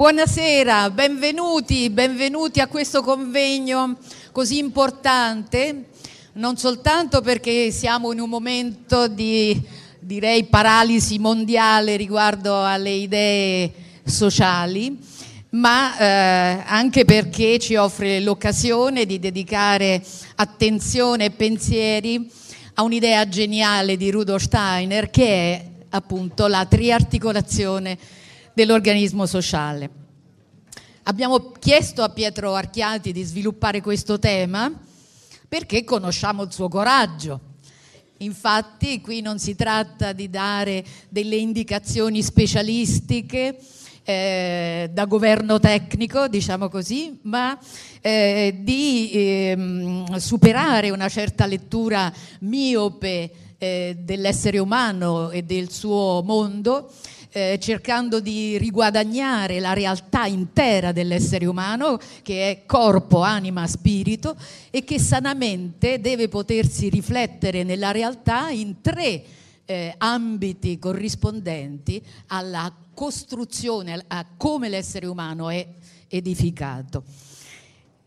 Buonasera, benvenuti, benvenuti a questo convegno così importante, non soltanto perché siamo in un momento di, direi, paralisi mondiale riguardo alle idee sociali, ma eh, anche perché ci offre l'occasione di dedicare attenzione e pensieri a un'idea geniale di Rudolf Steiner che è appunto la triarticolazione dell'organismo sociale. Abbiamo chiesto a Pietro Archiati di sviluppare questo tema perché conosciamo il suo coraggio. Infatti qui non si tratta di dare delle indicazioni specialistiche eh, da governo tecnico, diciamo così, ma eh, di eh, superare una certa lettura miope eh, dell'essere umano e del suo mondo eh, cercando di riguadagnare la realtà intera dell'essere umano, che è corpo, anima, spirito, e che sanamente deve potersi riflettere nella realtà in tre eh, ambiti corrispondenti alla costruzione, a come l'essere umano è edificato.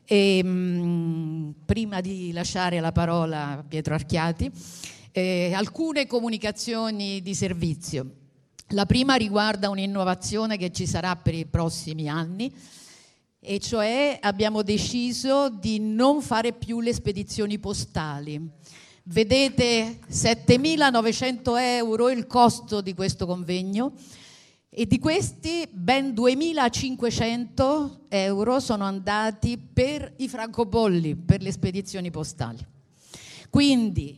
E, mh, mm, prima di lasciare la parola a Pietro Archiati, eh, alcune comunicazioni di servizio. La prima riguarda un'innovazione che ci sarà per i prossimi anni, e cioè abbiamo deciso di non fare più le spedizioni postali. Vedete 7.900 euro il costo di questo convegno e di questi ben 2.500 euro sono andati per i francobolli, per le spedizioni postali. Quindi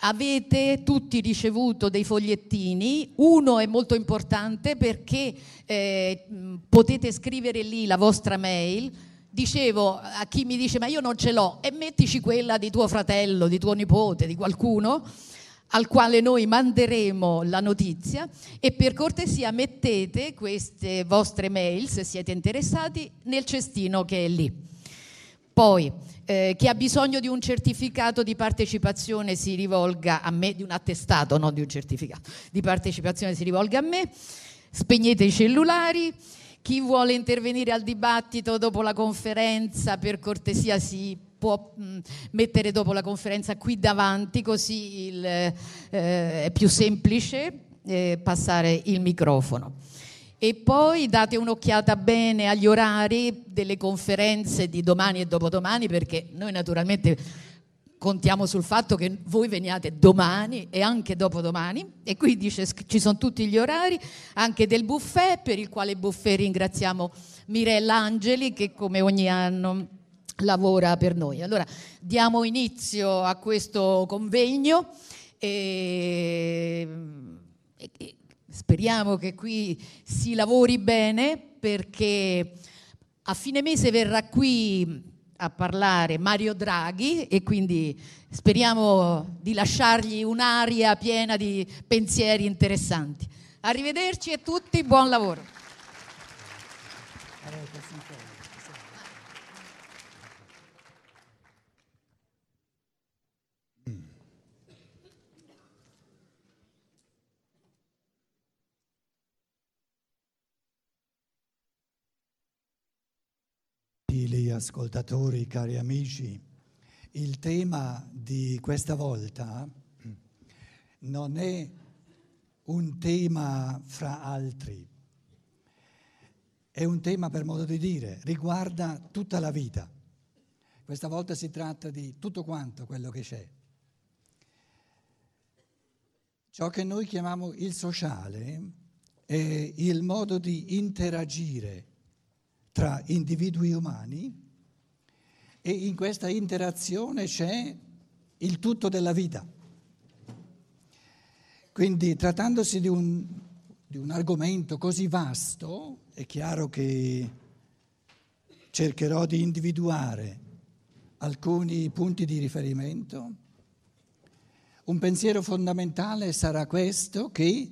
avete tutti ricevuto dei fogliettini, uno è molto importante perché eh, potete scrivere lì la vostra mail, dicevo a chi mi dice ma io non ce l'ho e mettici quella di tuo fratello, di tuo nipote, di qualcuno al quale noi manderemo la notizia. E per cortesia mettete queste vostre mail se siete interessati nel cestino che è lì. Poi eh, chi ha bisogno di un certificato di partecipazione si rivolga a me, di un attestato, non di un certificato, di partecipazione si rivolga a me, spegnete i cellulari, chi vuole intervenire al dibattito dopo la conferenza per cortesia si può mh, mettere dopo la conferenza qui davanti così il, eh, è più semplice eh, passare il microfono. E poi date un'occhiata bene agli orari delle conferenze di domani e dopodomani, perché noi naturalmente contiamo sul fatto che voi veniate domani e anche dopodomani e qui dice, ci sono tutti gli orari anche del buffet per il quale buffet ringraziamo Mirella Angeli che come ogni anno lavora per noi. Allora diamo inizio a questo convegno e, e Speriamo che qui si lavori bene perché a fine mese verrà qui a parlare Mario Draghi e quindi speriamo di lasciargli un'aria piena di pensieri interessanti. Arrivederci a tutti, buon lavoro. Gentili ascoltatori, cari amici, il tema di questa volta non è un tema fra altri, è un tema per modo di dire, riguarda tutta la vita. Questa volta si tratta di tutto quanto quello che c'è. Ciò che noi chiamiamo il sociale è il modo di interagire tra individui umani e in questa interazione c'è il tutto della vita. Quindi trattandosi di un, di un argomento così vasto, è chiaro che cercherò di individuare alcuni punti di riferimento. Un pensiero fondamentale sarà questo che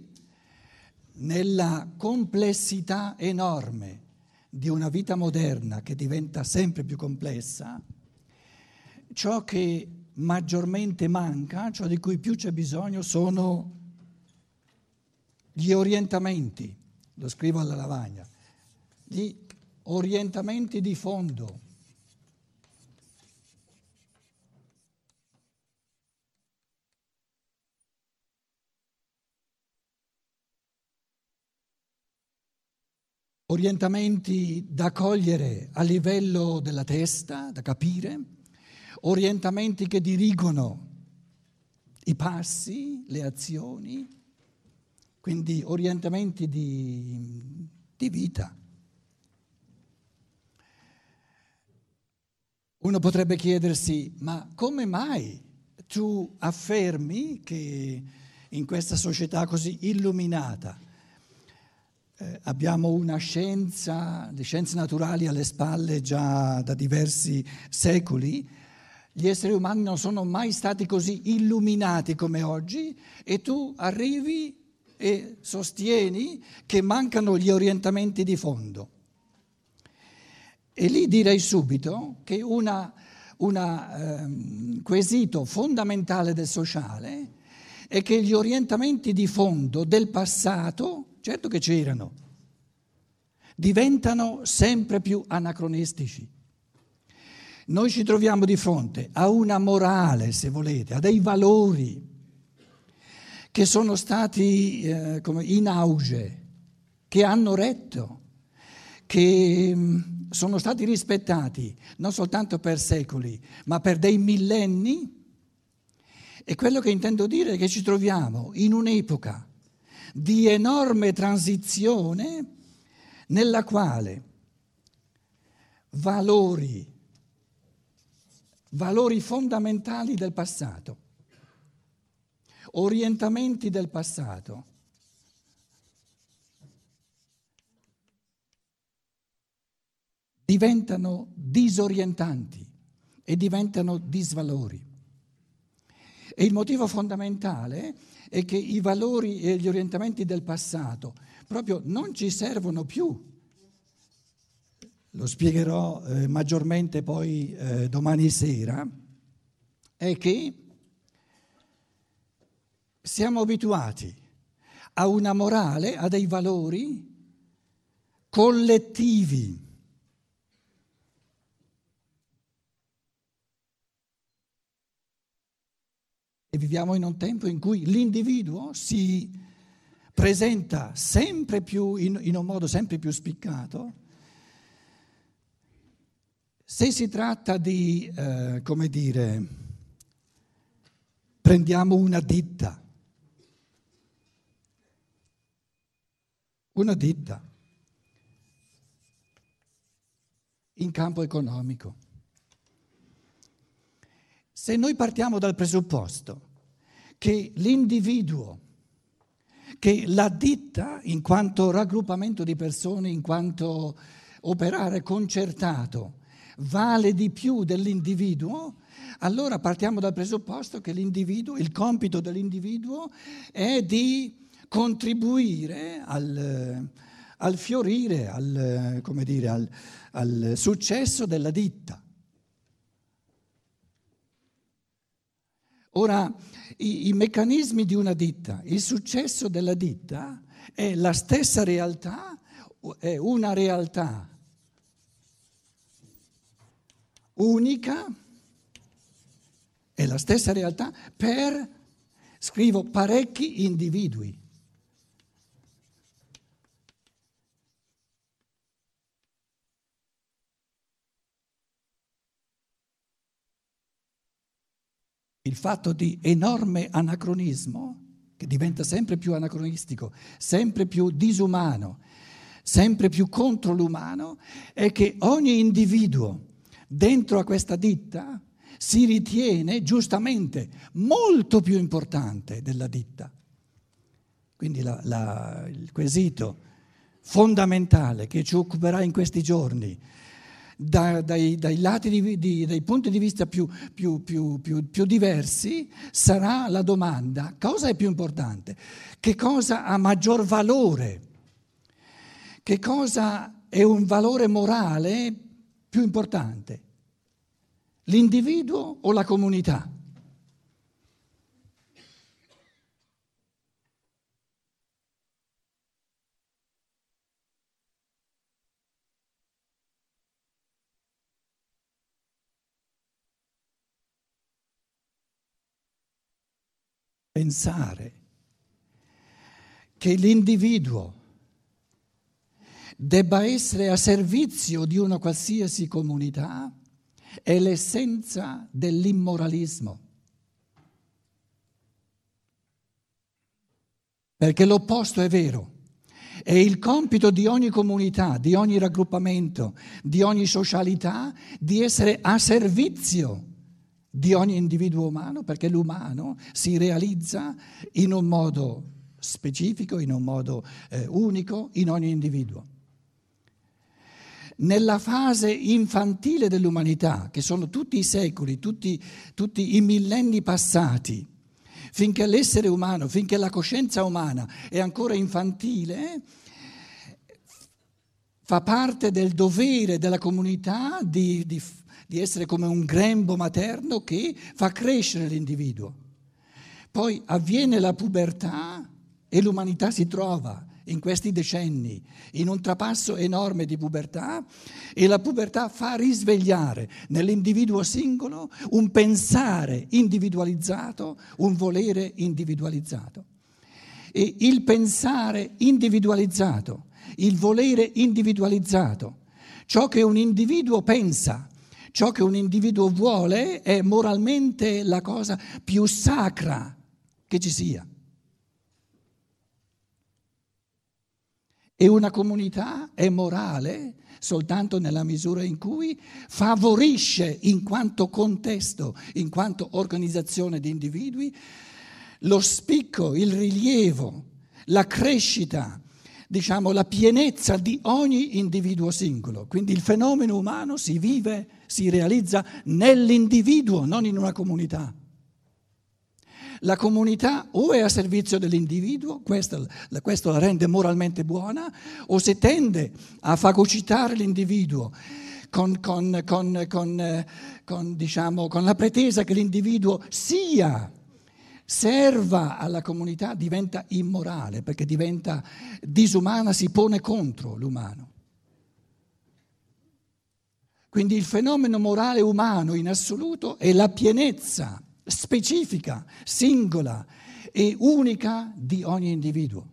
nella complessità enorme di una vita moderna che diventa sempre più complessa, ciò che maggiormente manca, ciò di cui più c'è bisogno, sono gli orientamenti, lo scrivo alla lavagna, di orientamenti di fondo. Orientamenti da cogliere a livello della testa, da capire, orientamenti che dirigono i passi, le azioni, quindi orientamenti di, di vita. Uno potrebbe chiedersi, ma come mai tu affermi che in questa società così illuminata eh, abbiamo una scienza, le scienze naturali alle spalle già da diversi secoli, gli esseri umani non sono mai stati così illuminati come oggi e tu arrivi e sostieni che mancano gli orientamenti di fondo. E lì direi subito che un ehm, quesito fondamentale del sociale è che gli orientamenti di fondo del passato, certo che c'erano, diventano sempre più anacronistici. Noi ci troviamo di fronte a una morale, se volete, a dei valori che sono stati eh, in auge, che hanno retto, che mm, sono stati rispettati non soltanto per secoli, ma per dei millenni. E quello che intendo dire è che ci troviamo in un'epoca di enorme transizione nella quale valori, valori fondamentali del passato, orientamenti del passato, diventano disorientanti e diventano disvalori. E il motivo fondamentale è che i valori e gli orientamenti del passato proprio non ci servono più. Lo spiegherò eh, maggiormente poi eh, domani sera. È che siamo abituati a una morale, a dei valori collettivi E viviamo in un tempo in cui l'individuo si presenta sempre più, in, in un modo sempre più spiccato. Se si tratta di, eh, come dire, prendiamo una ditta, una ditta in campo economico. Se noi partiamo dal presupposto che l'individuo, che la ditta in quanto raggruppamento di persone, in quanto operare concertato, vale di più dell'individuo, allora partiamo dal presupposto che il compito dell'individuo è di contribuire al, al fiorire, al, dire, al, al successo della ditta. Ora, i, i, meccanismi di una ditta, il successo della ditta è la stessa realtà, è una realtà unica, è la stessa realtà per, scrivo, parecchi individui. Il fatto di enorme anacronismo, che diventa sempre più anacronistico, sempre più disumano, sempre più contro l'umano, è che ogni individuo dentro a questa ditta si ritiene giustamente molto più importante della ditta. Quindi la, la, il quesito fondamentale che ci occuperà in questi giorni da, dai, dai, lati di, di, dai punti di vista più, più, più, più, diversi, sarà la domanda cosa è più importante? Che cosa ha maggior valore? Che cosa è un valore morale più importante? L'individuo o la comunità? Pensare che l'individuo debba essere a servizio di una qualsiasi comunità è l'essenza dell'immoralismo. Perché l'opposto è vero. È il compito di ogni comunità, di ogni raggruppamento, di ogni socialità di essere a servizio di ogni individuo umano, perché l'umano si realizza in un modo specifico, in un modo eh, unico, in ogni individuo. Nella fase infantile dell'umanità, che sono tutti i secoli, tutti, tutti i millenni passati, finché l'essere umano, finché la coscienza umana è ancora infantile, fa parte del dovere della comunità di, di di essere come un grembo materno che fa crescere l'individuo. Poi avviene la pubertà e l'umanità si trova in questi decenni in un trapasso enorme di pubertà e la pubertà fa risvegliare nell'individuo singolo un pensare individualizzato, un volere individualizzato. E il pensare individualizzato, il volere individualizzato, ciò che un individuo pensa, Ciò che un individuo vuole è moralmente la cosa più sacra che ci sia. E una comunità è morale soltanto nella misura in cui favorisce in quanto contesto, in quanto organizzazione di individui, lo spicco, il rilievo, la crescita, diciamo, la pienezza di ogni individuo singolo. Quindi il fenomeno umano si vive, si realizza nell'individuo, non in una comunità. La comunità o è a servizio dell'individuo, questo, questo la rende moralmente buona, o si tende a fagocitare l'individuo con, con, con, diciamo, con la pretesa che l'individuo sia serva alla comunità diventa immorale perché diventa disumana, si pone contro l'umano. Quindi il fenomeno morale umano in assoluto è la pienezza specifica, singola e unica di ogni individuo.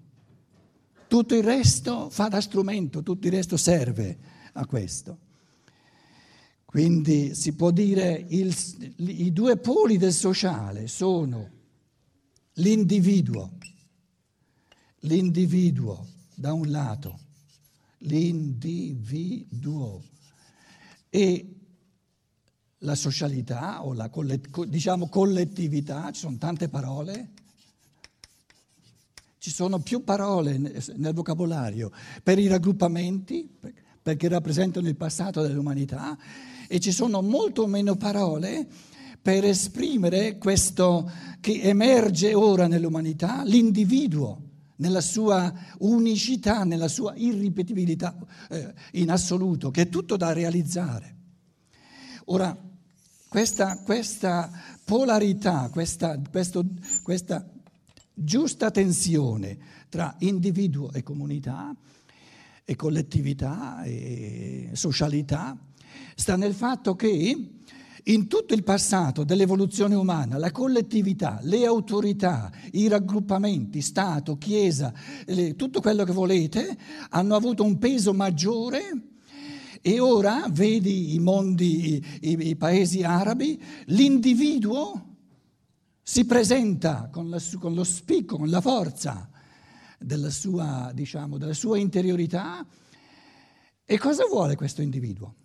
Tutto il resto fa da strumento, tutto il resto serve a questo. Quindi si può dire il, i due poli del sociale sono l'individuo, l'individuo da un lato, l'individuo. E la socialità o la diciamo collettività, ci sono tante parole, ci sono più parole nel vocabolario per i raggruppamenti, perché rappresentano il passato dell'umanità, e ci sono molto meno parole per esprimere questo che emerge ora nell'umanità, l'individuo nella sua unicità, nella sua irripetibilità eh, in assoluto, che è tutto da realizzare. Ora, questa, questa polarità, questa, questo, questa giusta tensione tra individuo e comunità, e collettività e socialità, sta nel fatto che in tutto il passato dell'evoluzione umana, la collettività, le autorità, i raggruppamenti, Stato, Chiesa, tutto quello che volete, hanno avuto un peso maggiore e ora vedi i mondi, i, i paesi arabi, l'individuo si presenta con, la, con, lo spicco, con la forza della sua, diciamo, della sua interiorità. E cosa vuole questo individuo?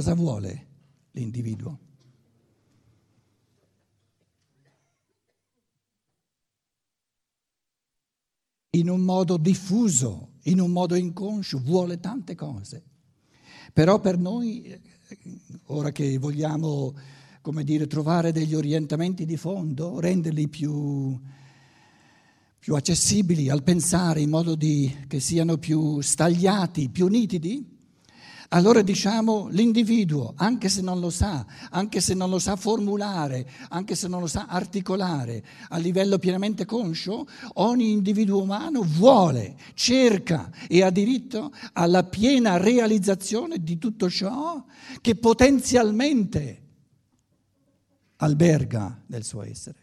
Cosa vuole l'individuo? In un modo diffuso, in un modo inconscio, vuole tante cose. Però per noi, ora che vogliamo, come dire, trovare degli orientamenti di fondo, renderli più, più accessibili al pensare in modo di, che siano più stagliati, più nitidi, allora diciamo l'individuo, anche se non lo sa, anche se non lo sa formulare, anche se non lo sa articolare a livello pienamente conscio, ogni individuo umano vuole, cerca e ha diritto alla piena realizzazione di tutto ciò che potenzialmente alberga nel suo essere.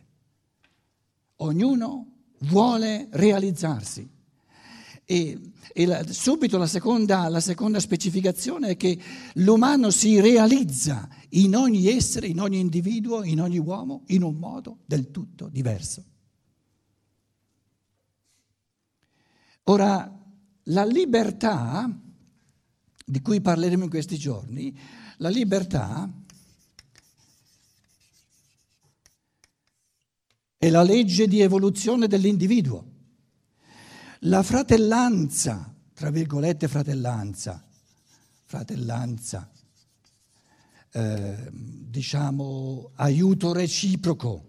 Ognuno vuole realizzarsi. E, e la, subito la seconda, la seconda specificazione è che l'umano si realizza in ogni essere, in ogni individuo, in ogni uomo, in un modo del tutto diverso. Ora, la libertà di cui parleremo in questi giorni, la libertà è la legge di evoluzione dell'individuo. La fratellanza, tra virgolette fratellanza, fratellanza, eh, diciamo aiuto reciproco,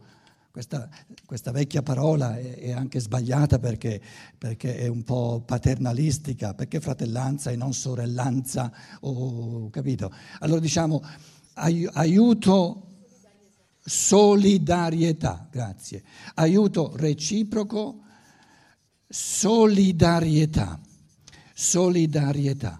questa, questa, vecchia parola è, è anche sbagliata perché, perché, è un po' paternalistica, perché fratellanza e non sorellanza, o, capito? Allora diciamo aiuto solidarietà, grazie, aiuto reciproco solidarietà, solidarietà.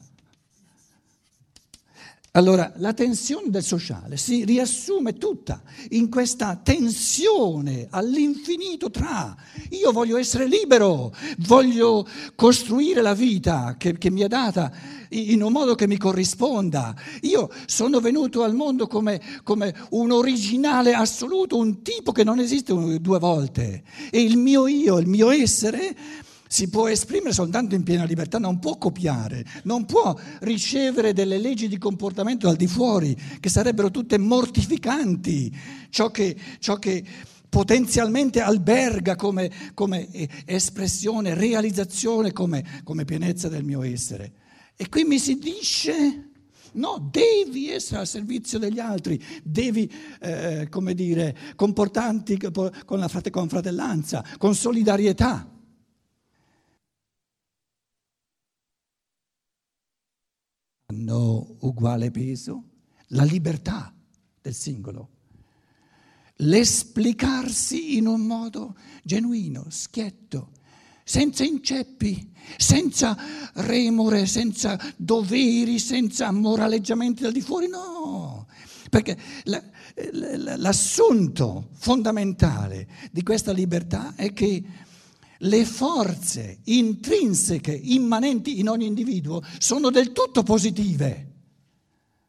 Allora, la tensione del sociale si riassume tutta in questa tensione all'infinito tra io voglio essere libero, voglio costruire la vita che, che, mi è data in un modo che mi corrisponda. Io sono venuto al mondo come, come un originale assoluto, un tipo che non esiste due volte. E il mio io, il mio essere si può esprimere soltanto in piena libertà, non può copiare, non può ricevere delle leggi di comportamento dal di fuori, che sarebbero tutte mortificanti, ciò che, ciò che potenzialmente alberga come, come, espressione, realizzazione, come, come pienezza del mio essere. E qui mi si dice... No, devi essere al servizio degli altri, devi, eh, come dire, comportarti con la fratellanza, con solidarietà. Uguale peso la libertà del singolo, l'esplicarsi in un modo genuino, schietto, senza inceppi, senza remore, senza doveri, senza moraleggiamenti dal di fuori, no. Perché l'assunto fondamentale di questa libertà è che le forze intrinseche, immanenti in ogni individuo, sono del tutto positive.